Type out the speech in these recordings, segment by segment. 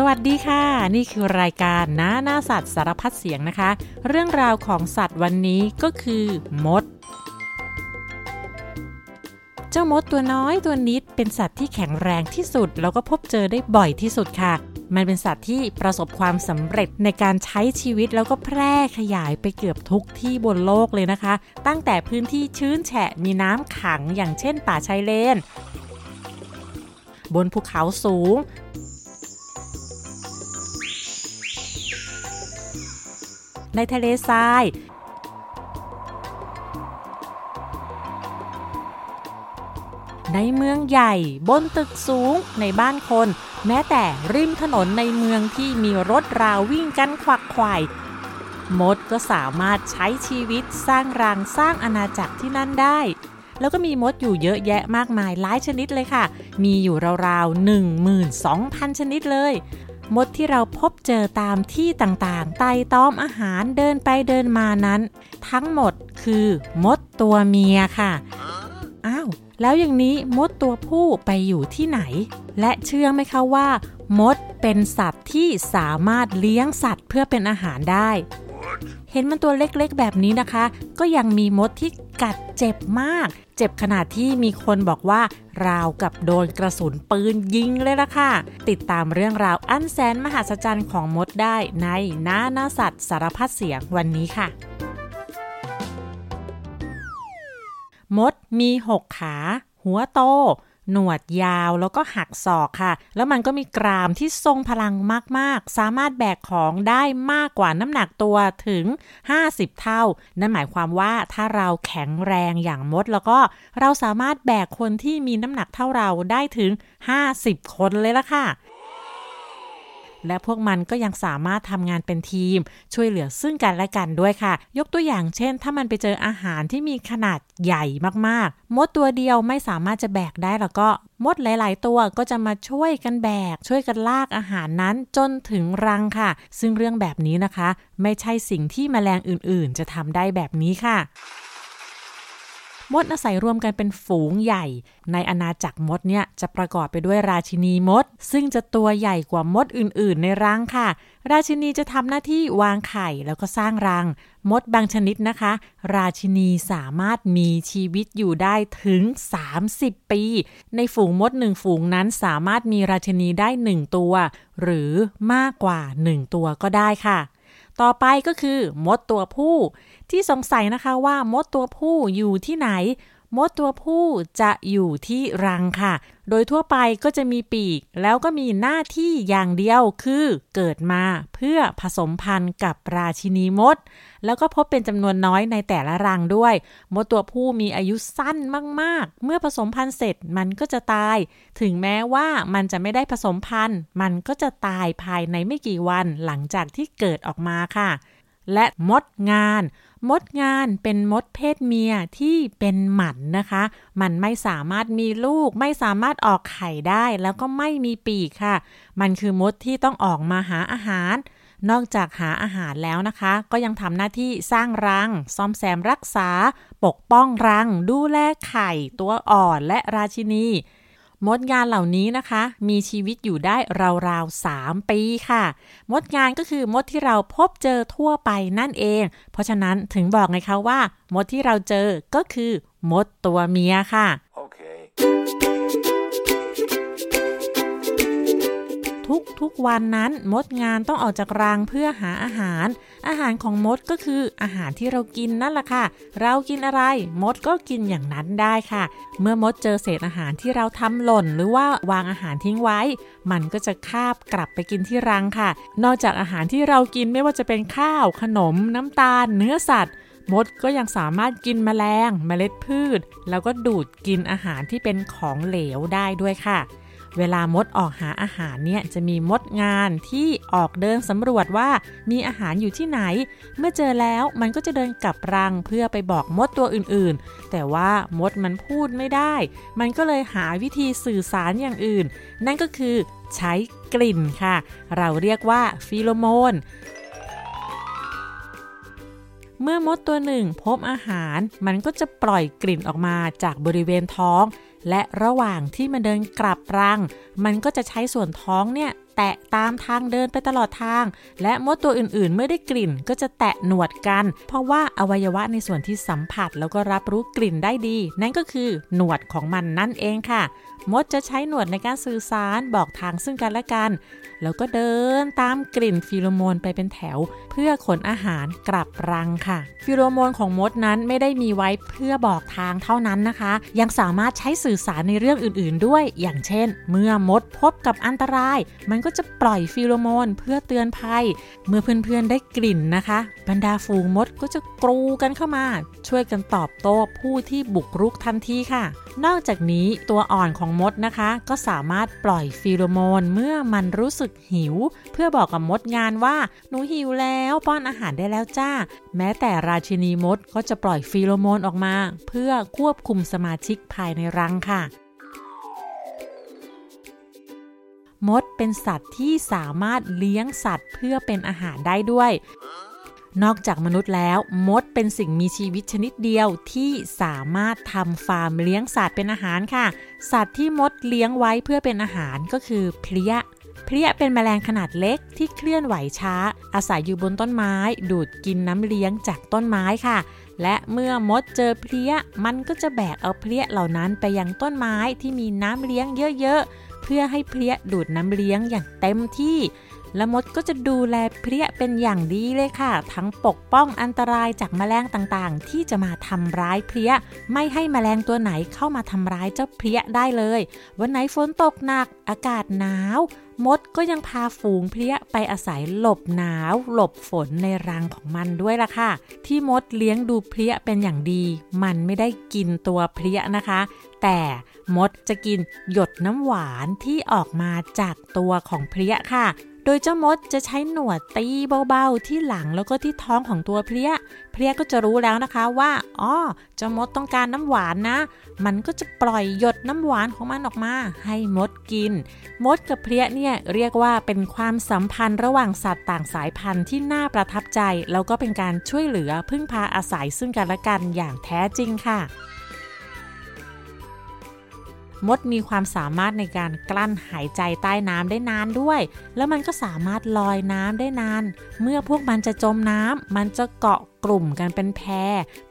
สวัสดีค่ะ นี่คือรายการน้าหน้าสัตว์สารพัดเสียงนะคะ เรื่องราวของสัตว์วันนี้ก็คือมด เจ้ามดตัวน้อยตัวนิดเป็นสัตว์ที่แข็งแรงที่สุด แล้วก็พบเจอได้บ่อยที่สุดค่ะ มันเป็นสัตว์ที่ประสบความสำเร็จในการใช้ชีวิตแล้วก็แพร่ขยายไปเกือบทุกที่บนโลกเลยนะคะ ตั้งแต่พื้นที่ชื้นแฉะมีน้ำขังอย่างเช่นป่าชายเลน บนภูเขาสูง ในทะเลทรายในเมืองใหญ่ บนตึกสูง ในบ้านคน แม้แต่ริมถนนในเมืองที่มีรถราวิ่งกันควักไขว่มดก็สามารถใช้ชีวิตสร้างรังสร้างอาณาจักรที่นั่นได้ แล้วก็มีมดอยู่เยอะแยะมากมายหลายชนิดเลยค่ะ มีอยู่ราวๆ 12,000 ชนิดเลย มดที่เราพบเจอตามที่ต่างๆ ไต่ต้อมอาหารเดินไปเดินมานั้น ทั้งหมดคือมดตัวเมียค่ะ อ้าว แล้วอย่างนี้มดตัวผู้ไปอยู่ที่ไหน และเชื่อไหมคะว่า มดเป็นสัตว์ที่สามารถเลี้ยงสัตว์เพื่อเป็นอาหารได้เห็นมันตัวเล็กๆ แบบนี้นะคะ ก็ยังมีมดที่กัดเจ็บมาก เจ็บขนาดที่มีคนบอกว่าราวกับโดนกระสุนปืนยิงเลยล่ะค่ะ ติดตามเรื่องราวอันแสนมหัศจรรย์ของมดได้ในหน้าหน้าสัตว์สารพัดเสียงวันนี้ค่ะ มดมีหกขา หัวโต หนวดยาวแล้วก็หักศอกค่ะ แล้วมันก็มีกรามที่ทรงพลังมากๆ สามารถแบกของได้มากกว่าน้ำหนักตัวถึง 50 เท่า นั่นหมายความว่าถ้าเราแข็งแรงอย่างมด แล้วก็เราสามารถแบกคนที่มีน้ำหนักเท่าเราได้ถึง 50 คนเลยละค่ะ และพวกมันก็ยังสามารถทำงานเป็นทีม ช่วยเหลือซึ่งกันและกันด้วยค่ะ ยกตัวอย่างเช่น ถ้ามันไปเจออาหารที่มีขนาดใหญ่มากๆ มดตัวเดียวไม่สามารถจะแบกได้แล้วก็มดหลาย ๆ ตัวก็จะมาช่วยกันแบก ช่วยกันลากอาหารนั้นจนถึงรังค่ะ ซึ่งเรื่องแบบนี้นะคะ ไม่ใช่สิ่งที่แมลงอื่น ๆ จะทำได้แบบนี้ค่ะ มดอาศัยรวมกันเป็นฝูงใหญ่ ในอาณาจักรมดเนี่ยจะประกอบไปด้วยราชินีมด ซึ่งจะตัวใหญ่กว่ามดอื่น ๆ ในรังค่ะ ราชินีจะทำหน้าที่วางไข่แล้วก็สร้างรัง มดบางชนิดนะคะ ราชินีสามารถมีชีวิตอยู่ได้ถึง 30 ปี ในฝูงมดหนึ่งฝูงนั้นสามารถมีราชินีได้ 1 ตัว หรือมากกว่า 1 ตัวก็ได้ค่ะ ต่อไปก็คือ มดตัวผู้ ที่สงสัยนะคะว่ามดตัวผู้อยู่ที่ไหน มดตัวผู้จะอยู่ที่รังค่ะ โดยทั่วไปก็จะมีปีก แล้วก็มีหน้าที่อย่างเดียวคือเกิดมาเพื่อผสมพันธุ์กับราชินีมด แล้วก็พบเป็นจำนวนน้อยในแต่ละรังด้วย มดตัวผู้มีอายุสั้นมากๆ เมื่อผสมพันธุ์เสร็จมันก็จะตาย ถึงแม้ว่ามันจะไม่ได้ผสมพันธุ์ มันก็จะตายภายในไม่กี่วันหลังจากที่เกิดออกมาค่ะ และมดงาน มดงานเป็นมดเพศเมียที่เป็นหมันนะคะ มันไม่สามารถมีลูก ไม่สามารถออกไข่ได้แล้วก็ไม่มีปีกค่ะ มันคือมดที่ต้องออกมาหาอาหาร นอกจากหาอาหารแล้วนะคะ ก็ยังทำหน้าที่สร้างรัง ซ่อมแซมรักษา ปกป้องรัง ดูแลไข่ ตัวอ่อนและราชินี มดงานเหล่านี้นะคะ มีชีวิตอยู่ได้ราวๆ 3 ปีค่ะ มดงานก็คือมดที่เราพบเจอทั่วไปนั่นเอง เพราะฉะนั้นถึงบอกไงคะว่า มดที่เราเจอก็คือ มดตัวเมียค่ะ ทุกทุกวันนั้นมดงานต้องออกจากรังเพื่อหาอาหาร อาหารของมดก็คืออาหารที่เรากินนั่นแหละค่ะ เรากินอะไรมดก็กินอย่างนั้นได้ค่ะ เมื่อมดเจอเศษอาหารที่เราทำหล่น หรือว่าวางอาหารทิ้งไว้ มันก็จะคาบกลับไปกินที่รังค่ะ นอกจากอาหารที่เรากินไม่ว่าจะเป็นข้าว ขนม น้ำตาล เนื้อสัตว์มดก็ยังสามารถกินแมลง เมล็ดพืช แล้วก็ดูดกินอาหารที่เป็นของเหลวได้ด้วยค่ะ เวลามดออกหาอาหารเนี่ยจะมีมดงานที่ออกเดินสำรวจว่ามีอาหารอยู่ที่ไหน เมื่อเจอแล้วมันก็จะเดินกลับรังเพื่อไปบอกมดตัวอื่นๆ แต่ว่ามดมันพูดไม่ได้ มันก็เลยหาวิธีสื่อสารอย่างอื่น นั่นก็คือใช้กลิ่นค่ะ เราเรียกว่าฟีโรโมนเมื่อมดตัวหนึ่งพบอาหาร มันก็จะปล่อยกลิ่นออกมาจากบริเวณท้อง และระหว่างที่มันเดินกลับรัง มันก็จะใช้ส่วนท้องเนี่ย แตะตามทางเดินไปตลอดทาง และมดตัวอื่นๆ เมื่อได้กลิ่นก็จะแตะหนวดกัน เพราะว่าอวัยวะในส่วนที่สัมผัสแล้วก็รับรู้กลิ่นได้ดี นั่นก็คือหนวดของมันนั่นเองค่ะ มดจะใช้หนวดในการสื่อสารบอกทางซึ่งกันและกัน แล้วก็เดินตามกลิ่นฟิโลโมนไปเป็นแถว เพื่อขนอาหารกลับรังค่ะ ฟีโรโมนของมดนั้นไม่ได้มีไว้เพื่อบอกทางเท่านั้นนะคะ ยังสามารถใช้สื่อสารในเรื่องอื่น ๆ ด้วย อย่างเช่น เมื่อมดพบกับอันตราย มันก็จะปล่อยฟีโรโมนเพื่อเตือนภัย เมื่อเพื่อนๆได้กลิ่นนะคะ บรรดาฝูงมดก็จะกรูกันเข้ามา ช่วยกันตอบโต้ผู้ที่บุกรุกทันทีค่ะ นอกจากนี้ตัวอ่อนของมดนะคะ ก็สามารถปล่อยฟีโรโมนเมื่อมันรู้สึกหิว เพื่อบอกกับมดงานว่าหนูหิวแล้วป้อนอาหารได้แล้วจ้า แม้แต่ราชินีมดก็จะปล่อยฟีโรโมนออกมา เพื่อควบคุมสมาชิกภายในรังค่ะ มดเป็นสัตว์ที่สามารถเลี้ยงสัตว์เพื่อเป็นอาหารได้ด้วย นอกจากมนุษย์แล้ว มดเป็นสิ่งมีชีวิตชนิดเดียวที่สามารถทำฟาร์มเลี้ยงสัตว์เป็นอาหารค่ะ สัตว์ที่มดเลี้ยงไว้เพื่อเป็นอาหารก็คือเพลี้ยเพลี้ยเป็นแมลงขนาดเล็กที่เคลื่อนไหวช้า อาศัยอยู่บนต้นไม้ ดูดกินน้ำเลี้ยงจากต้นไม้ค่ะ และเมื่อมดเจอเพลี้ยมันก็จะแบกเอาเพลี้ยเหล่านั้นไปยังต้นไม้ที่มีน้ำเลี้ยงเยอะๆ พื่อให้เพลี้ยดูดน้ำเลี้ยงอย่างเต็มที่ และมดก็จะดูแลเพลี้ยเป็นอย่างดีเลยค่ะ ทั้งปกป้องอันตรายจากแมลงต่างๆ ที่จะมาทำร้ายเพลี้ย ไม่ให้แมลงตัวไหนเข้ามาทำร้ายเจ้าเพลี้ยได้เลย วันไหนฝนตกหนัก อากาศหนาว มดก็ยังพาฝูงเพลี้ยไปอาศัยหลบหนาว หลบฝนในรังของมันด้วยล่ะค่ะ ที่มดเลี้ยงดูเพลี้ยเป็นอย่างดี มันไม่ได้กินตัวเพลี้ยนะคะ แต่มดจะกินหยดน้ำหวานที่ออกมาจากตัวของเพลี้ยค่ะ ดยเจ้ามดจะใช้หนวดตีเบาๆที่หลังแล้วก็ที่ท้องของตัวเพลี้ย เพลี้ยก็จะรู้แล้วนะคะว่าอ๋อเจ้ามดต้องการน้ำหวานนะ มันก็จะปล่อยหยดน้ำหวานของมันออกมา ให้มดกิน มดกับเพลี้ยเนี่ยเรียกว่าเป็นความสัมพันธ์ระหว่างสัตว์ต่างสายพันธุ์ที่น่าประทับใจ แล้วก็เป็นการช่วยเหลือพึ่งพาอาศัยซึ่งกันและกันอย่างแท้จริงค่ะ มดมีความสามารถในการกลั้นหายใจใต้น้ำได้นานด้วย แล้วมันก็สามารถลอยน้ำได้นาน เมื่อพวกมันจะจมน้ำมันจะเกาะกลุ่มกันเป็นแพ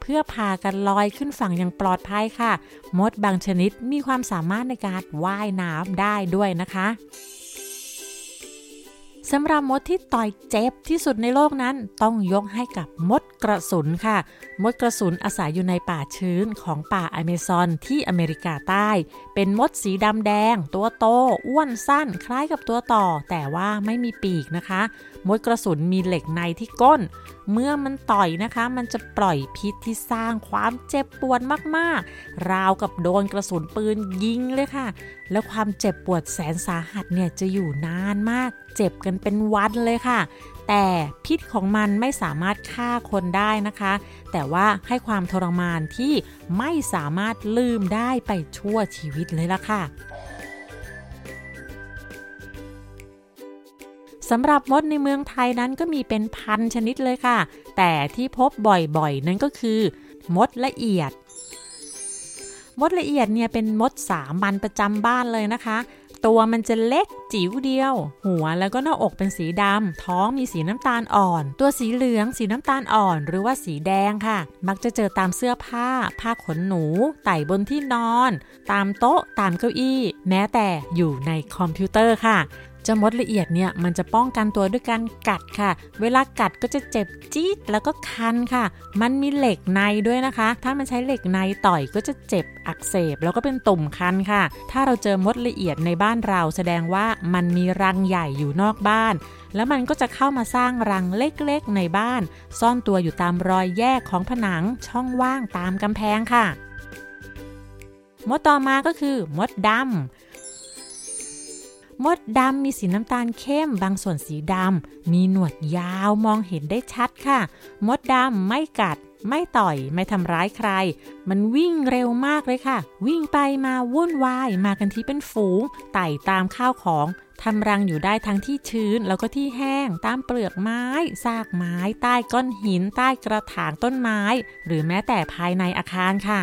เพื่อพากันลอยขึ้นฝั่งอย่างปลอดภัยค่ะ มดบางชนิดมีความสามารถในการว่ายน้ำได้ด้วยนะคะ สำหรับมดที่ต่อยเจ็บที่สุดในโลกนั้น ต้องยกให้กับมดกระสุนค่ะ มดกระสุนอาศัยอยู่ในป่าชื้นของป่าอเมซอนที่อเมริกาใต้ เป็นมดสีดำแดง ตัวโต อ้วนสั้น คล้ายกับตัวต่อ แต่ว่าไม่มีปีกนะคะมดกระสุนมีเหล็กในที่ก้น เมื่อมันต่อยนะคะ มันจะปล่อยพิษที่สร้างความเจ็บปวดมากๆ ราวกับโดนกระสุนปืนยิงเลยค่ะ แล้วความเจ็บปวดแสนสาหัสเนี่ยจะอยู่นานมาก เจ็บกันเป็นวันเลยค่ะ แต่พิษของมันไม่สามารถฆ่าคนได้นะคะ แต่ว่าให้ความทรมานที่ไม่สามารถลืมได้ไปชั่วชีวิตเลยล่ะค่ะ สำหรับมดในเมืองไทยนั้นก็มีเป็นพันชนิดเลยค่ะ แต่ที่พบบ่อยๆ นั่นก็คือ มดละเอียด มดละเอียดเนี่ยเป็นมดสามัญประจำบ้านเลยนะคะ ตัวมันจะเล็กจิ๋วเดียว หัวแล้วก็หน้าอกเป็นสีดำท้องมีสีน้ำตาลอ่อน ตัวสีเหลือง สีน้ำตาลอ่อน หรือว่าสีแดงค่ะ มักจะเจอตามเสื้อผ้า ผ้าขนหนู ไต่บนที่นอน ตามโต๊ะ ตามเก้าอี้ แม้แต่อยู่ในคอมพิวเตอร์ค่ะ จ้ามดละเอียดเนี่ยมันจะป้องกันตัวด้วยการกัดค่ะ เวลากัดก็จะเจ็บจี๊ดแล้วก็คันค่ะ มันมีเหล็กในด้วยนะคะ ถ้ามันใช้เหล็กในต่อยก็จะเจ็บอักเสบแล้วก็เป็นตุ่มคันค่ะ ถ้าเราเจอมดละเอียดในบ้านเราแสดงว่ามันมีรังใหญ่อยู่นอกบ้าน แล้วมันก็จะเข้ามาสร้างรังเล็กๆในบ้าน ซ่อนตัวอยู่ตามรอยแยกของผนังช่องว่างตามกำแพงค่ะ มดต่อมาก็คือมดดำ มดดำมีสีน้ำตาลเข้ม บางส่วนสีดำ มีหนวดยาวมองเห็นได้ชัดค่ะ มดดำไม่กัด ไม่ต่อย ไม่ทำร้ายใคร มันวิ่งเร็วมากเลยค่ะ วิ่งไปมาวุ่นวาย มากันที่เป็นฝูง ไต่ตามข้าวของทำรังอยู่ได้ทั้งที่ชื้นแล้วก็ที่แห้ง ตามเปลือกไม้ ซากไม้ ใต้ก้อนหิน ใต้กระถางต้นไม้ หรือแม้แต่ภายในอาคารค่ะ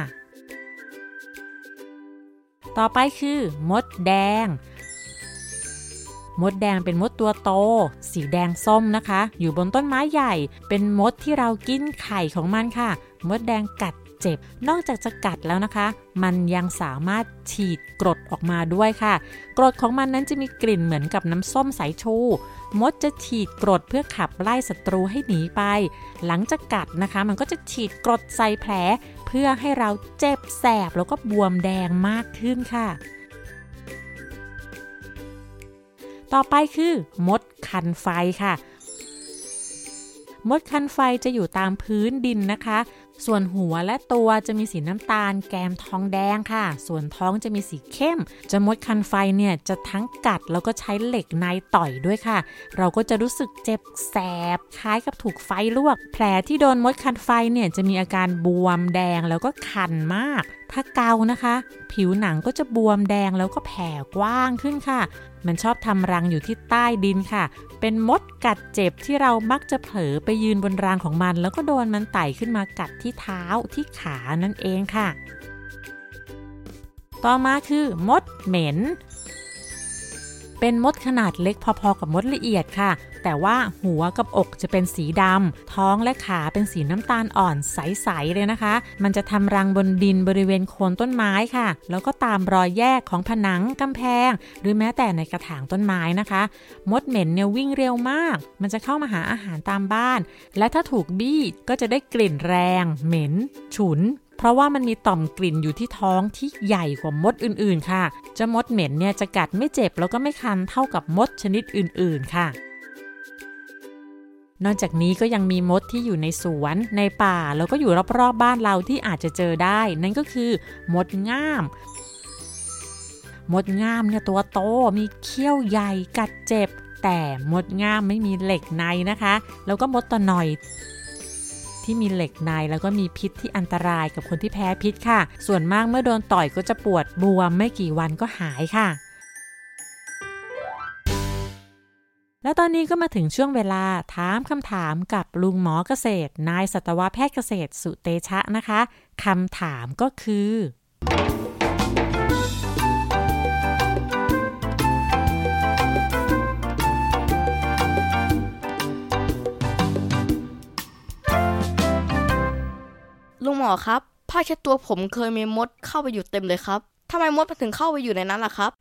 ต่อไปคือ มดแดง มดแดงเป็นมดตัวโต สีแดงส้มนะคะ อยู่บนต้นไม้ใหญ่ เป็นมดที่เรากินไข่ของมันค่ะ มดแดงกัดเจ็บ นอกจากจะกัดแล้วนะคะ มันยังสามารถฉีดกรดออกมาด้วยค่ะ กรดของมันนั้นจะมีกลิ่นเหมือนกับน้ำส้มสายชู มดจะฉีดกรดเพื่อขับไล่ศัตรูให้หนีไป หลังจากกัดนะคะ มันก็จะฉีดกรดใส่แผล เพื่อให้เราเจ็บแสบแล้วก็บวมแดงมากขึ้นค่ะ ต่อไปคือ มดคันไฟค่ะ มดคันไฟจะอยู่ตามพื้นดินนะคะ ส่วนหัวและตัวจะมีสีน้ำตาล แกมทองแดงค่ะ ส่วนท้องจะมีสีเข้มจะมดคันไฟเนี่ยจะทั้งกัดแล้วก็ใช้เหล็กในต่อยด้วยค่ะ เราก็จะรู้สึกเจ็บแสบคล้ายกับถูกไฟลวก แผลที่โดนมดคันไฟเนี่ยจะมีอาการบวมแดงแล้วก็คันมาก ถ้าเกานะคะ ผิวหนังก็จะบวมแดงแล้วก็แผ่กว้างขึ้นค่ะ มันชอบทำรังอยู่ที่ใต้ดินค่ะ เป็นมดกัดเจ็บที่เรามักจะเผลอไปยืนบนรังของมัน แล้วก็โดนมันไต่ขึ้นมากัดที่เท้าที่ขานั่นเองค่ะ ต่อมาคือ มดเหม็น เป็นมดขนาดเล็กพอๆกับมดละเอียดค่ะ แต่ว่าหัวกับอกจะเป็นสีดำ ท้องและขาเป็นสีน้ำตาลอ่อนใสๆเลยนะคะ มันจะทำรังบนดินบริเวณโคนต้นไม้ค่ะ แล้วก็ตามรอยแยกของผนังกำแพง หรือแม้แต่ในกระถางต้นไม้นะคะ มดเหม็นเนี่ยวิ่งเร็วมาก มันจะเข้ามาหาอาหารตามบ้าน และถ้าถูกบี้ก็จะได้กลิ่นแรง เหม็น ฉุน เพราะว่ามันมีต่อมกลิ่นอยู่ที่ท้องที่ใหญ่กว่ามดอื่นๆ ค่ะเจ้ามดเหม็นเนี่ยจะกัดไม่เจ็บแล้วก็ไม่คันเท่ากับมดชนิดอื่นๆ ค่ะนอกจากนี้ก็ยังมีมดที่อยู่ในสวน ในป่า แล้วก็อยู่รอบๆบบ้านเราที่อาจจะเจอได้ นั่นก็คือ มดง่าม มดง่ามเนี่ยตัวโตมีเขี้ยวใหญ่กัดเจ็บ แต่มดง่ามไม่มีเหล็กในนะคะ แล้วก็มดตะหน่อย ที่มีเหล็กในแล้วก็มีพิษที่อันตรายกับคนที่แพ้พิษค่ะ ส่วนมากเมื่อโดนต่อยก็จะปวดบวมไม่กี่วันก็หายค่ะแล้วตอนนี้ก็มาถึงช่วงเวลาถามคำถามกับลุงหมอเกษตร นายสัตวแพทย์เกษตรสุเตชะนะคะคำถามก็คือ ลุงหมอครับ ผ้าเช็ดตัวผมเคยมีมดเข้าไปอยู่เต็มเลยครับทำไมมดมันถึงเข้าไปอยู่ในนั้นล่ะครับ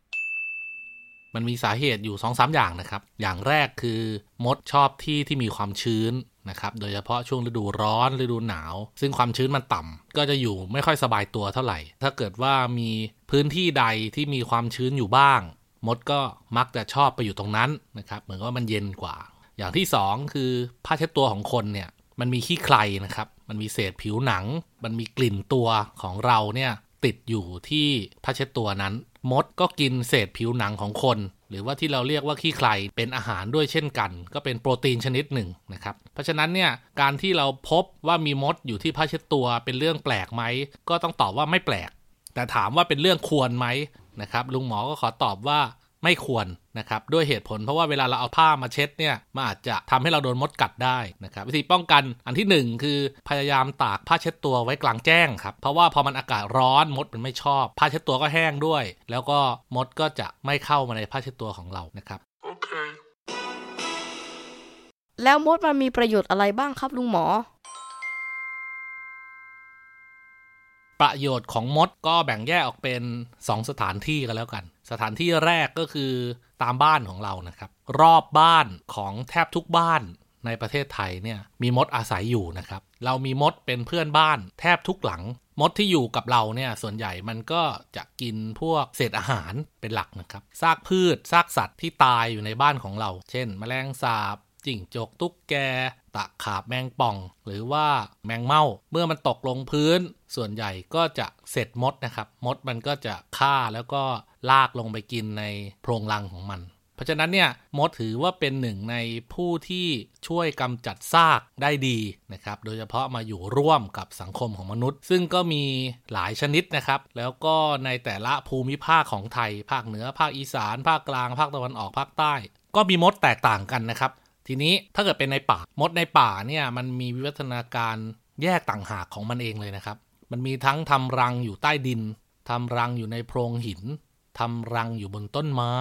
มันมีสาเหตุอยู่2อสอย่างนะครับ อย่างแรกคือมดชอบที่ที่มีความชื้นนะครับ โดยเฉพาะช่วงฤดูร้อนฤดูหนาว ซึ่งความชื้นมันต่ำก็จะอยู่ไม่ค่อยสบายตัวเท่าไหร่ ถ้าเกิดว่ามีพื้นที่ใดที่มีความชื้นอยู่บ้าง มดก็มักจะชอบไปอยู่ตรงนั้นนะครับ เหมือนว่ามันเย็นกว่า อย่างที่สองคือผ้าเช็ดตัวของคนเนี่ยมันมีขี้ใครนะครับ มันมีเศษผิวหนัง มันมีกลิ่นตัวของเราเนี่ยติดอยู่ที่ผ้าเช็ดตัวนั้น มดก็กินเศษผิวหนังของคน หรือว่าที่เราเรียกว่าขี้ใครเป็นอาหารด้วยเช่นกัน ก็เป็นโปรตีนชนิดหนึ่งนะครับ เพราะฉะนั้นเนี่ยการที่เราพบว่ามีมดอยู่ที่ผ้าเช็ดตัวเป็นเรื่องแปลกไหม ก็ต้องตอบว่าไม่แปลก แต่ถามว่าเป็นเรื่องควรไหมนะครับลุงหมอก็ขอตอบว่า ไม่ควรนะครับด้วยเหตุผลเพราะว่าเวลาเราเอาผ้ามาเช็ดเนี่ยมันอาจจะทำให้เราโดนมดกัดได้นะครับวิธีป้องกันอันที่ 1 คือพยายามตากผ้าเช็ดตัวไว้กลางแจ้งครับเพราะว่าพอมันอากาศร้อนมดมันไม่ชอบ ผ้าเช็ดตัวก็แห้งด้วย แล้วก็มดก็จะไม่เข้ามาในผ้าเช็ดตัวของเรานะครับแล้วมดมันมีประโยชน์อะไรบ้างครับลุงหมอประโยชน์ของมดก็แบ่งแยกออกเป็น 2 สถานที่กันแล้วกัน สถานที่แรกก็คือตามบ้านของเรานะครับ รอบบ้านของแทบทุกบ้านในประเทศไทยเนี่ยมีมดอาศัยอยู่นะครับ เรามีมดเป็นเพื่อนบ้าน แทบทุกหลัง มดที่อยู่กับเราเนี่ยส่วนใหญ่มันก็จะกินพวกเศษอาหารเป็นหลักนะครับซากพืชซากสัตว์ที่ตายอยู่ในบ้านของเรา เช่น แมลงสาบ จิ้งจกตุ๊กแก ตะขาบแมงป่อง หรือว่าแมงเม่าเมื่อมันตกลงพื้น ส่วนใหญ่ก็จะเสร็จมดนะครับ มดมันก็จะฆ่าแล้วก็ลากลงไปกินในโพรงรังของมัน เพราะฉะนั้นเนี่ยมดถือว่าเป็นหนึ่งในผู้ที่ช่วยกำจัดซากได้ดีนะครับ โดยเฉพาะมาอยู่ร่วมกับสังคมของมนุษย์ ซึ่งก็มีหลายชนิดนะครับ แล้วก็ในแต่ละภูมิภาคของไทย ภาคเหนือ ภาคอีสาน ภาคกลาง ภาคตะวันออกภาคใต้ ก็มีมดแตกต่างกันนะครับ ทีนี้ถ้าเกิดเป็นในป่ามดในป่าเนี่ยมันมีวิวัฒนาการแยกต่างหากของมันเองเลยนะครับ มันมีทั้งทำรังอยู่ใต้ดินทำรังอยู่ในโพรงหินทำรังอยู่บนต้นไม้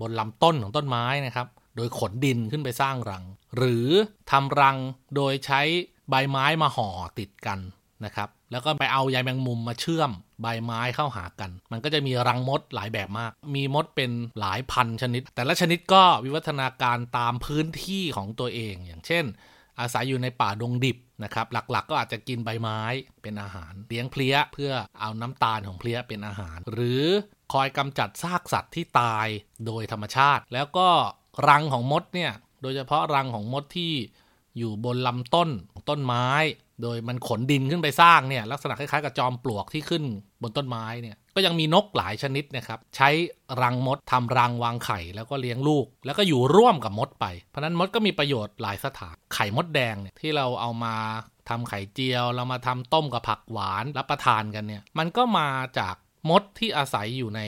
บนลำต้นของต้นไม้นะครับ โดยขนดินขึ้นไปสร้างรัง หรือทำรังโดยใช้ใบไม้มาห่อติดกัน นะครับ แล้วก็ไปเอาใยแมงมุมมาเชื่อมใบไม้เข้าหากัน มันก็จะมีรังมดหลายแบบมาก มีมดเป็นหลายพันชนิด แต่ละชนิดก็วิวัฒนาการตามพื้นที่ของตัวเอง อย่างเช่น อาศัยอยู่ในป่าดงดิบนะครับ หลักๆก็อาจจะกินใบไม้เป็นอาหาร เลี้ยงเพลี้ยเพื่อเอาน้ำตาลของเพลี้ยเป็นอาหาร หรือคอยกำจัดซากสัตว์ที่ตายโดยธรรมชาติ แล้วก็รังของมดเนี่ย โดยเฉพาะรังของมดที่อยู่บนลำต้นต้นไม้ โดยมันขนดินขึ้นไปสร้างเนี่ยลักษณะคล้ายๆกับจอมปลวกที่ขึ้นบนต้นไม้เนี่ยก็ยังมีนกหลายชนิดนะครับใช้รังมดทำรังวางไข่แล้วก็เลี้ยงลูก แล้วก็อยู่ร่วมกับมดไป เพราะนั้นมดก็มีประโยชน์หลายสถานไข่มดแดงเนี่ยที่เราเอามาทำไข่เจียว เรามาทำต้มกับผักหวานรับประทานกันเนี่ยมันก็มาจากมดที่อาศัยอยู่ใน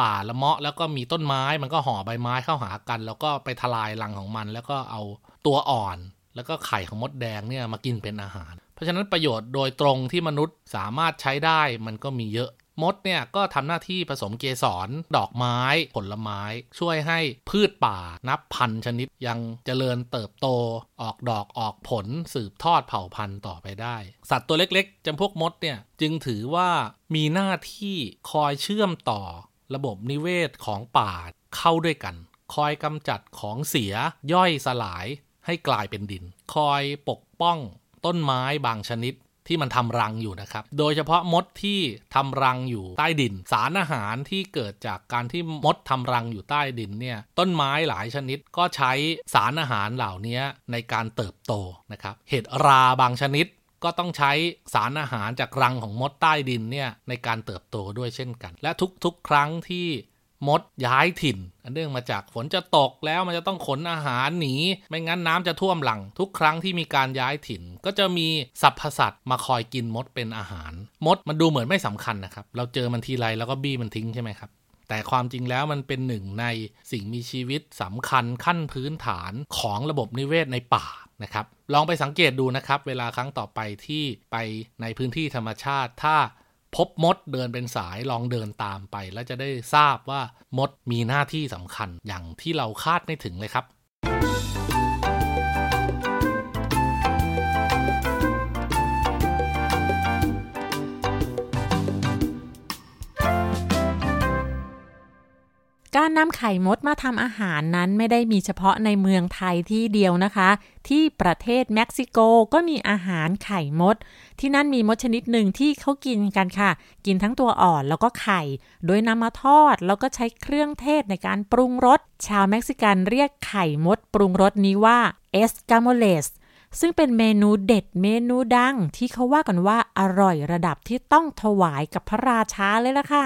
ป่าละเมาะแล้วก็มีต้นไม้มันก็ห่อใบไม้เข้าหากัน แล้วก็ไปทลายรังของมัน แล้วก็เอาตัวอ่อน แล้วก็ไข่ของมดแดงเนี่ยมากินเป็นอาหาร เพราะฉะนั้นประโยชน์โดยตรงที่มนุษย์สามารถใช้ได้มันก็มีเยอะ มดเนี่ยก็ทำหน้าที่ผสมเกสร ดอกไม้ ผลไม้ ช่วยให้พืชป่านับพันชนิดยังเจริญเติบโต ออกดอกออกผลสืบทอดเผ่าพันธุ์ต่อไปได้ สัตว์ตัวเล็กๆจำพวกมดเนี่ยจึงถือว่ามีหน้าที่คอยเชื่อมต่อระบบนิเวศของป่าเข้าด้วยกัน คอยกำจัดของเสียย่อยสลายให้กลายเป็นดิน คอยปกป้อง ต้นไม้บางชนิดที่มันทำรังอยู่นะครับ โดยเฉพาะมดที่ทำรังอยู่ใต้ดิน สารอาหารที่เกิดจากการที่มดทำรังอยู่ใต้ดินเนี่ยต้นไม้หลายชนิดก็ใช้สารอาหารเหล่านี้ในการเติบโตนะครับ เห็ดราบางชนิดก็ต้องใช้สารอาหารจากรังของมดใต้ดินเนี่ยในการเติบโตด้วยเช่นกัน และทุกๆ ครั้งที่ มดย้ายถิ่น อันเนื่องมาจากฝนจะตกแล้วมันจะต้องขนอาหารหนี ไม่งั้นน้ำจะท่วมหลัง ทุกครั้งที่มีการย้ายถิ่น ก็จะมีสัพพสัตว์มาคอยกินมดเป็นอาหาร มดมันดูเหมือนไม่สำคัญนะครับ เราเจอมันทีไรแล้วก็บี้มันทิ้งใช่ไหมครับ แต่ความจริงแล้วมันเป็นหนึ่งในสิ่งมีชีวิตสำคัญขั้นพื้นฐานของระบบนิเวศในป่านะครับ ลองไปสังเกตดูนะครับ เวลาครั้งต่อไปที่ไปในพื้นที่ธรรมชาติถ้า พบมดเดินเป็นสายลองเดินตามไป แล้วจะได้ทราบว่ามดมีหน้าที่สำคัญอย่างที่เราคาดไม่ถึงเลยครับ การนำไข่มดมาทำอาหารนั้นไม่ได้มีเฉพาะในเมืองไทยที่เดียวนะคะ ที่ประเทศเม็กซิโกก็มีอาหารไข่มด ที่นั่นมีมดชนิดหนึ่งที่เขากินกันค่ะ กินทั้งตัวอ่อนแล้วก็ไข่ โดยนำมาทอดแล้วก็ใช้เครื่องเทศในการปรุงรส ชาวเม็กซิกันเรียกไข่มดปรุงรสนี้ว่า escamoles ซึ่งเป็นเมนูเด็ดเมนูดัง ที่เขาว่ากันว่าอร่อยระดับที่ต้องถวายกับพระราชาเลยล่ะค่ะ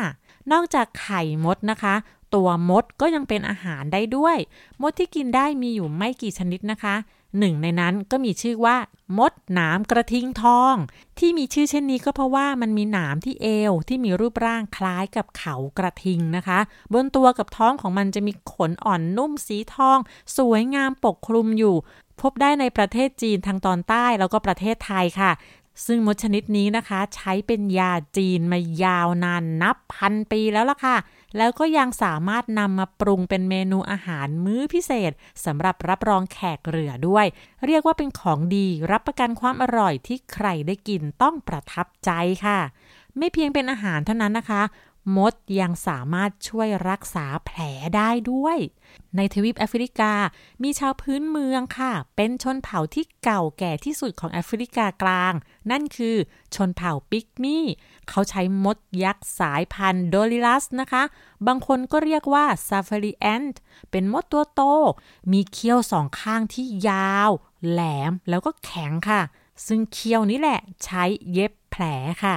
นอกจากไข่มดนะคะ ตัวมดก็ยังเป็นอาหารได้ด้วย มดที่กินได้มีอยู่ไม่กี่ชนิดนะคะ หนึ่งในนั้นก็มีชื่อว่า มดหนามกระทิงทอง ที่มีชื่อเช่นนี้ก็เพราะว่ามันมีหนามที่เอวที่มีรูปร่างคล้ายกับเขากระทิงนะคะ บนตัวกับท้องของมันจะมีขนอ่อนนุ่มสีทอง สวยงามปกคลุมอยู่พบได้ในประเทศจีนทางตอนใต้แล้วก็ประเทศไทยค่ะ ซึ่งมดชนิดนี้นะคะ ใช้เป็นยาจีนมายาวนานนับพันปีแล้วล่ะค่ะ แล้วก็ยังสามารถนำมาปรุงเป็นเมนูอาหารมื้อพิเศษสำหรับรับรองแขกเรือด้วย เรียกว่าเป็นของดีรับประกันความอร่อยที่ใครได้กินต้องประทับใจค่ะ ไม่เพียงเป็นอาหารเท่านั้นนะคะ มดยังสามารถช่วยรักษาแผลได้ด้วย ในทวีปแอฟริกา มีชาวพื้นเมืองค่ะ เป็นชนเผ่าที่เก่าแก่ที่สุดของแอฟริกากลาง นั่นคือชนเผ่าปิกมี เขาใช้มดยักษ์สายพันธุ์ Dorylus นะคะ บางคนก็เรียกว่า safari ant เป็นมดตัวโต มีเขี้ยวสองข้างที่ยาว แหลมแล้วก็แข็งค่ะ ซึ่งเขี้ยวนี้แหละใช้เย็บแผลค่ะ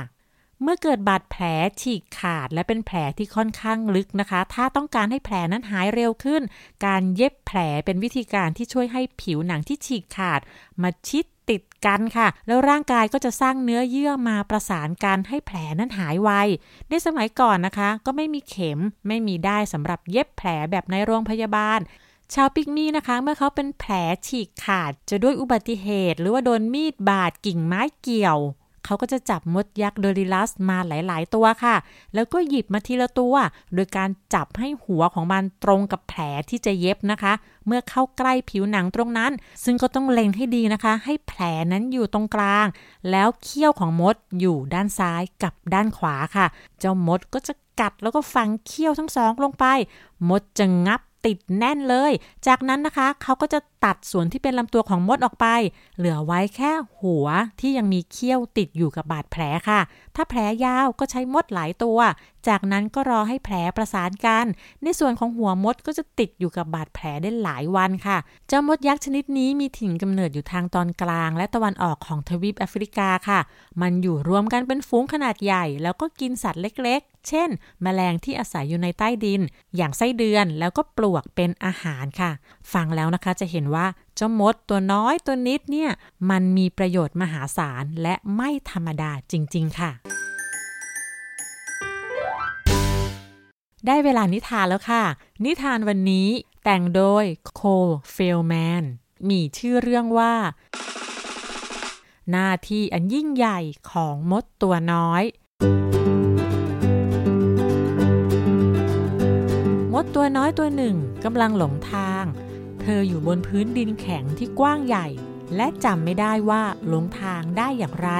เมื่อเกิดบาดแผลฉีกขาดและเป็นแผลที่ค่อนข้างลึกนะคะ ถ้าต้องการให้แผลนั้นหายเร็วขึ้น การเย็บแผลเป็นวิธีการที่ช่วยให้ผิวหนังที่ฉีกขาด มาชิดติดกันค่ะ แล้วร่างกายก็จะสร้างเนื้อเยื่อมาประสานกันให้แผลนั้นหายไว ในสมัยก่อนนะคะ ก็ไม่มีเข็มไม่มีได้สำหรับเย็บแผลแบบในโรงพยาบาลชาวปิกมี่นะคะ เมื่อเขาเป็นแผลฉีกขาด จะด้วยอุบัติเหตุ หรือว่าโดนมีดบาดกิ่งไม้เกี่ยว เขาก็จะจับมดยักษ์โดริลัสมาหลาย ๆ ตัวค่ะ แล้วก็หยิบมาทีละตัว โดยการจับให้หัวของมันตรงกับแผลที่จะเย็บนะคะ เมื่อเข้าใกล้ผิวหนังตรงนั้น ซึ่งก็ต้องเล็งให้ดีนะคะ ให้แผลนั้นอยู่ตรงกลาง แล้วเขี้ยวของมดอยู่ด้านซ้ายกับด้านขวาค่ะ เจ้ามดก็จะกัดแล้วก็ฝังเขี้ยวทั้งสองลงไป มดจะงับติดแน่นเลย จากนั้นนะคะเขาก็จะ ตัดส่วนที่เป็นลำตัวของมดออกไป เหลือไว้แค่หัวที่ยังมีเขี้ยวติดอยู่กับบาดแผลค่ะ ถ้าแผลยาวก็ใช้มดหลายตัว จากนั้นก็รอให้แผลประสานกัน ในส่วนของหัวมดก็จะติดอยู่กับบาดแผลได้หลายวันค่ะ เจ้ามดยักษ์ชนิดนี้มีถิ่นกำเนิดอยู่ทางตอนกลาง และตะวันออกของทวีปแอฟริกาค่ะ มันอยู่รวมกันเป็นฝูงขนาดใหญ่ แล้วก็กินสัตว์เล็กๆเช่นแมลงที่อาศัยอยู่ในใต้ดิน อย่างไส้เดือนแล้วก็ปลวกเป็นอาหารค่ะ ฟังแล้วนะคะจะเห็นว่าเจ้ามดตัวน้อยตัวนิดเนี่ย มันมีประโยชน์มหาศาลและไม่ธรรมดาจริง ๆ ค่ะ ได้เวลานิทานแล้วค่ะ นิทานวันนี้แต่งโดยโคลเฟลแมนมีชื่อเรื่องว่า หน้าที่อันยิ่งใหญ่ของมดตัวน้อยมดตัวน้อยตัวหนึ่งกำลังหลงทาง เธออยู่บนพื้นดินแข็งที่กว้างใหญ่ และจำไม่ได้ว่าหลงทางได้อย่างไร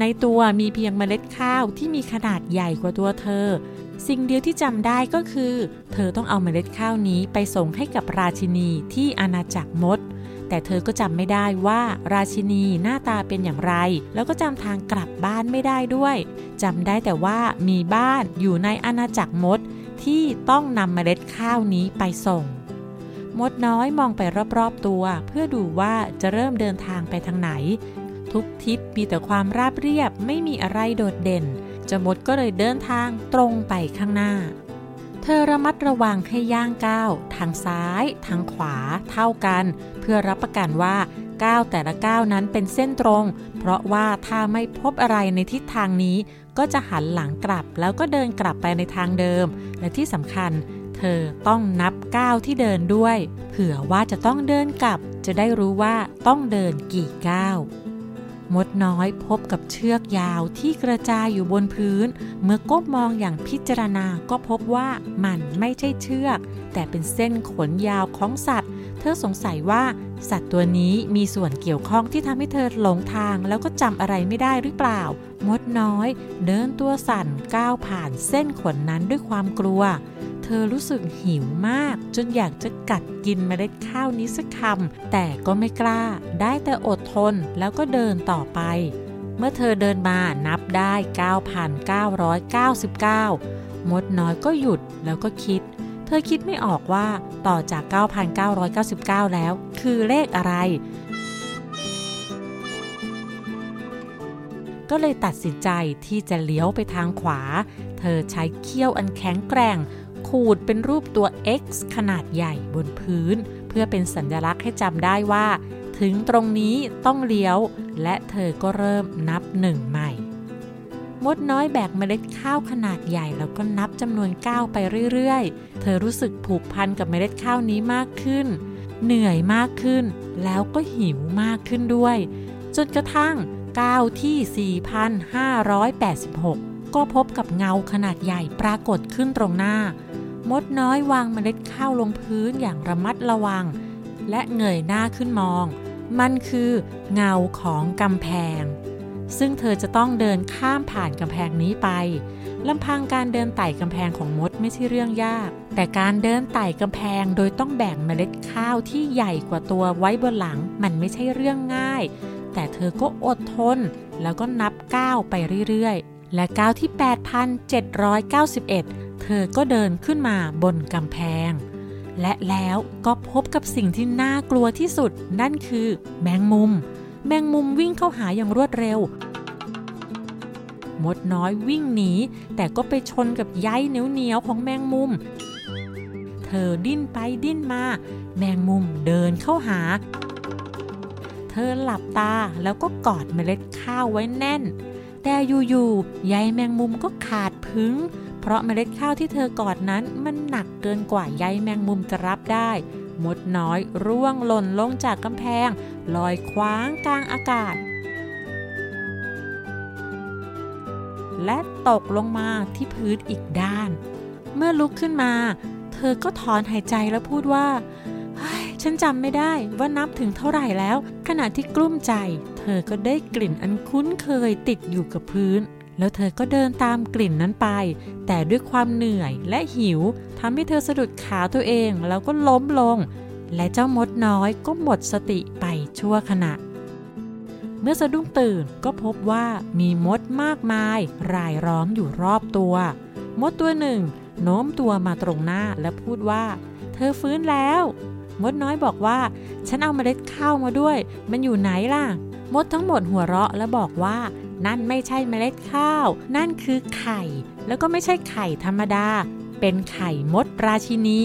ในตัวมีเพียงเมล็ดข้าวที่มีขนาดใหญ่กว่าตัวเธอ สิ่งเดียวที่จำได้ก็คือ เธอต้องเอาเมล็ดข้าวนี้ไปส่งให้กับราชินีที่อาณาจักรมด แต่เธอก็จำไม่ได้ว่าราชินีหน้าตาเป็นอย่างไร แล้วก็จำทางกลับบ้านไม่ได้ด้วยจำได้แต่ว่ามีบ้านอยู่ในอาณาจักรมดที่ต้องนำเมล็ดข้าวนี้ไปส่ง มดน้อยมองไปรอบๆตัว เพื่อดูว่าจะเริ่มเดินทางไปทางไหน ทุกทิศมีแต่ความราบเรียบไม่มีอะไรโดดเด่นจมดก็เลยเดินทางตรงไปข้างหน้า เธอระมัดระวังให้ย่างก้าวทางซ้าย ทางขวา เท่ากัน เพื่อรับประกันว่าก้าวแต่ละก้าวนั้นเป็นเส้นตรง เพราะว่าถ้าไม่พบอะไรในทิศทางนี้ ก็จะหันหลังกลับแล้วก็เดินกลับไปในทางเดิม และที่สำคัญ เธอต้องนับก้าวที่เดินด้วย เผื่อว่าจะต้องเดินกลับ จะได้รู้ว่าต้องเดินกี่ก้าวมดน้อยพบกับเชือกยาวที่กระจายอยู่บนพื้น เมื่อก้มมองอย่างพิจารณาก็พบว่ามันไม่ใช่เชือก แต่เป็นเส้นขนยาวของสัตว์ เธอสงสัยว่าสัตว์ตัวนี้มีส่วนเกี่ยวข้องที่ทำให้เธอหลงทาง แล้วก็จำอะไรไม่ได้หรือเปล่า มดน้อย เดินตัวสั่นก้าวผ่านเส้นขนนั้นด้วยความกลัว เธอรู้สึกหิวมาก จนอยากจะกัดกินเมล็ดข้าวนี้สักคำแต่ก็ไม่กล้า ได้แต่อดทนแล้วก็เดินต่อไป เมื่อเธอเดินมานับได้ 9,999 มดน้อยก็หยุดแล้วก็คิด เธอคิดไม่ออกว่าต่อจาก 9,999 แล้ว คือเลขอะไรก็เลยตัดสินใจที่จะเลี้ยวไปทางขวา เธอใช้เขี้ยวอันแข็งแกร่ง ขูดเป็นรูปตัว X ขนาดใหญ่บนพื้น เพื่อเป็นสัญลักษณ์ให้จำได้ว่า ถึงตรงนี้ต้องเลี้ยว และเธอก็เริ่มนับหนึ่งใหม่ มดน้อยแบกเมล็ดข้าวขนาดใหญ่แล้วก็นับจำนวนก้าวไปเรื่อยๆ เธอรู้สึกผูกพันกับเมล็ดข้าวนี้มากขึ้น เหนื่อยมากขึ้น แล้วก็หิวมากขึ้นด้วย จนกระทั่งก้าวที่ 4,586 ก็พบกับเงาขนาดใหญ่ปรากฏขึ้นตรงหน้า มดน้อยวางเมล็ดข้าวลงพื้นอย่างระมัดระวัง และเงยหน้าขึ้นมอง มันคือเงาของกำแพง ซึ่งเธอจะต้องเดินข้ามผ่านกำแพงนี้ไปลำพังการเดินไต่กำแพงของมดไม่ใช่เรื่องยาก แต่การเดินไต่กำแพงโดยต้องแบ่งเมล็ดข้าวที่ใหญ่กว่าตัวไว้บนหลังมันไม่ใช่เรื่องง่าย แต่เธอก็อดทน แล้วก็นับก้าวไปเรื่อยๆ และก้าวที่ 8,791 เธอก็เดินขึ้นมาบนกำแพง และแล้วก็พบกับสิ่งที่น่ากลัวที่สุด นั่นคือแมงมุม แมงมุมวิ่งเข้าหาอย่างรวดเร็ว มดน้อยวิ่งหนี แต่ก็ไปชนกับใยเหนียวๆของแมงมุม เธอดิ้นไปดิ้นมา แมงมุมเดินเข้าหา เธอหลับตาแล้วก็กอดเมล็ดข้าวไว้แน่น แต่อยู่ๆใยแมงมุมก็ขาดพึง เพราะเมล็ดข้าวที่เธอกอดนั้นมันหนักเกินกว่าใยแมงมุมจะรับได้ มดน้อยร่วงหล่นลงจากกำแพง ลอยคว้างกลางอากาศ และตกลงมาที่พื้นอีกด้าน เมื่อลุกขึ้นมา เธอก็ถอนหายใจแล้วพูดว่าฉันจำไม่ได้ว่านับถึงเท่าไหร่แล้ว ขณะที่กลุ้มใจ เธอก็ได้กลิ่นอันคุ้นเคยติดอยู่กับพื้น แล้วเธอก็เดินตามกลิ่นนั้นไป แต่ด้วยความเหนื่อยและหิวทำให้เธอสะดุดขาตัวเองแล้วก็ล้มลง และเจ้ามดน้อยก็หมดสติไปชั่วขณะ เมื่อสะดุ้งตื่นก็พบว่ามีมดมากมาย รายล้อมอยู่รอบตัว มดตัวหนึ่งโน้มตัวมาตรงหน้าและพูดว่า เธอฟื้นแล้ว มดน้อยบอกว่า ฉันเอาเมล็ดข้าวมาด้วย มันอยู่ไหนล่ะ มดทั้งหมดหัวเราะและบอกว่า นั่นไม่ใช่เมล็ดข้าว นั่นคือไข่ แล้วก็ไม่ใช่ไข่ธรรมดา เป็นไข่มดราชินี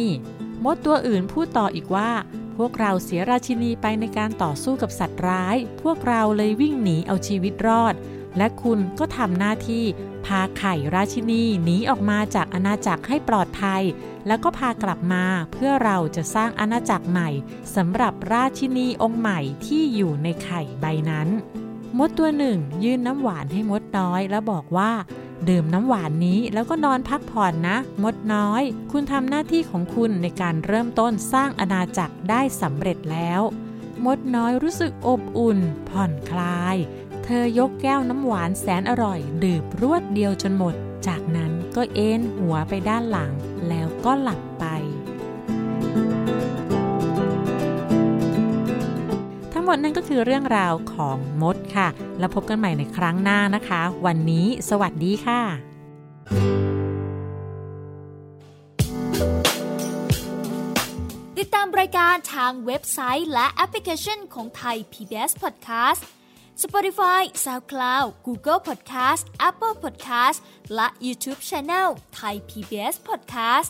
มดตัวอื่นพูดต่ออีกว่า พวกเราเสียราชินีไปในการต่อสู้กับสัตว์ร้าย พวกเราเลยวิ่งหนีเอาชีวิตรอด และคุณก็ทำหน้าที่พาไข่ราชินีหนีออกมาจากอาณาจักรให้ปลอดภัย แล้วก็พากลับมาเพื่อเราจะสร้างอาณาจักรใหม่สำหรับราชินีองค์ใหม่ที่อยู่ในไข่ใบนั้น มดตัวหนึ่ง ยื่นน้ำหวานให้มดน้อยแล้วบอกว่า ดื่มน้ำหวานนี้แล้วก็นอนพักผ่อนนะ มดน้อย คุณทำหน้าที่ของคุณในการเริ่มต้นสร้างอาณาจักรได้สำเร็จแล้ว มดน้อยรู้สึกอบอุ่น ผ่อนคลาย เธอยกแก้วน้ำหวานแสนอร่อย ดื่มรวดเดียวจนหมด จากนั้นก็เอนหัวไปด้านหลัง ก็หลับไป ทั้งหมดนั่นก็คือเรื่องราวของมดค่ะ แล้วพบกันใหม่ในครั้งหน้านะคะ วันนี้สวัสดีค่ะ ติดตามรายการทางเว็บไซต์และแอปพลิเคชันของไทย PBS Podcast Spotify SoundCloud Google Podcast Apple Podcast และ YouTube Channel Thai PBS Podcast